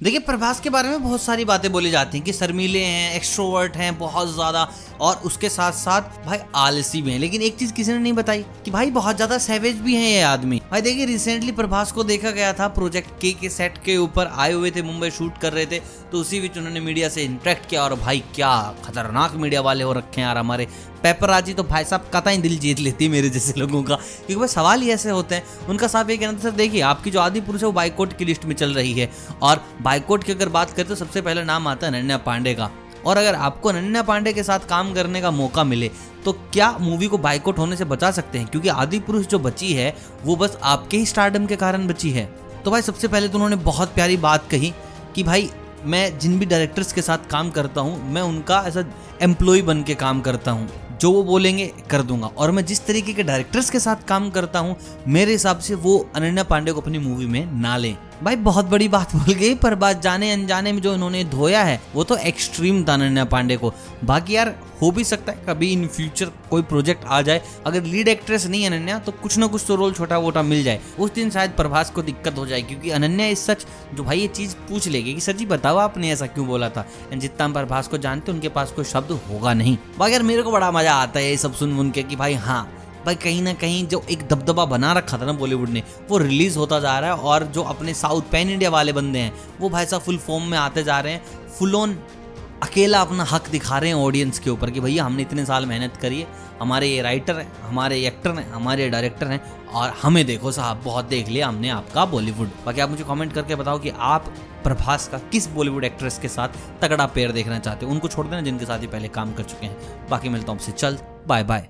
देखिए, प्रभास के बारे में बहुत सारी बातें बोली जाती हैं कि शर्मीले हैं एक्सट्रोवर्ट हैं, बहुत ज़्यादा, और उसके साथ साथ भाई आलसी भी हैं। लेकिन एक चीज़ किसी ने नहीं बताई कि भाई बहुत ज़्यादा सैवेज भी हैं ये आदमी। भाई देखिए रिसेंटली प्रभास को देखा गया था प्रोजेक्ट के के सेट के ऊपर आए हुए थे, मुंबई शूट कर रहे थे तो उसी बीच उन्होंने मीडिया से इंटरेक्ट किया और भाई क्या खतरनाक मीडिया वाले हो रखे हैं यार हमारे। पेपराजी तो भाई साहब कता ही दिल जीत लेती है मेरे जैसे लोगों का। क्योंकि भाई सवाल ही ऐसे होते हैं। उनका साफ़ ये कहना था, सर, देखिए, आपकी जो आदि पुरुष है, वो बाइकोट की लिस्ट में चल रही है। और बाइकोट की अगर बात करें तो सबसे पहला नाम आता है अनन्या पांडे का। और अगर आपको अनन्या पांडे के साथ काम करने का मौका मिले तो क्या मूवी को बाइकोट होने से बचा सकते हैं? क्योंकि आदि पुरुष जो बची है, वो बस आपके ही स्टार्डम के कारण बची है। तो भाई, सबसे पहले तो उन्होंने बहुत प्यारी बात कही कि भाई, मैं जिन भी डायरेक्टर्स के साथ काम करता हूँ, मैं उनका ऐसा एम्प्लॉय बन के काम करता हूँ। जो वो बोलेंगे कर दूँगा। और मैं जिस तरीके के डायरेक्टर्स के साथ काम करता हूँ, मेरे हिसाब से वो अनन्या पांडे को अपनी मूवी में ना लें। भाई, बहुत बड़ी बात बोल गई, पर बात जाने अनजाने में जो इन्होंने धोया है, वो तो एक्सट्रीम था अनन्या पांडे को। बाकी यार, हो भी सकता है, कभी इन फ्यूचर कोई प्रोजेक्ट आ जाए, अगर लीड एक्ट्रेस नहीं अनन्या तो कुछ ना कुछ तो रोल छोटा मोटा मिल जाए। उस दिन शायद प्रभास को दिक्कत हो जाए, क्योंकि अनन्या इस सच जो भाई ये चीज़ पूछ लेगी कि, सर जी, बताओ आपने ऐसा क्यों बोला था? जितना हम प्रभास को जानते उनके पास कोई शब्द होगा नहीं। बाकी यार, मेरे को बड़ा मज़ा आता है ये सब सुन सुन के कि भाई हाँ भाई, कहीं ना कहीं जो एक दबदबा बना रखा था ना बॉलीवुड ने, वो रिलीज़ होता जा रहा है और जो अपने साउथ पैन इंडिया वाले बंदे हैं, वो भाई साहब फुल फॉर्म में आते जा रहे हैं फुल ऑन अकेला अपना हक दिखा रहे हैं ऑडियंस के ऊपर कि भैया, हमने इतने साल मेहनत करी है, हमारे ये राइटर हैं, हमारे एक्टर हैं, हमारे डायरेक्टर हैं और हमें देखो साहब, बहुत देख लिया हमने आपका बॉलीवुड बाकी आप मुझे कमेंट करके बताओ कि आप प्रभास का किस बॉलीवुड एक्ट्रेस के साथ तगड़ा पेयर देखना चाहते हो? उनको छोड़ देना, जिनके साथ ही पहले काम कर चुके हैं। बाकी मिलता हूँ आपसे, चल बाय बाय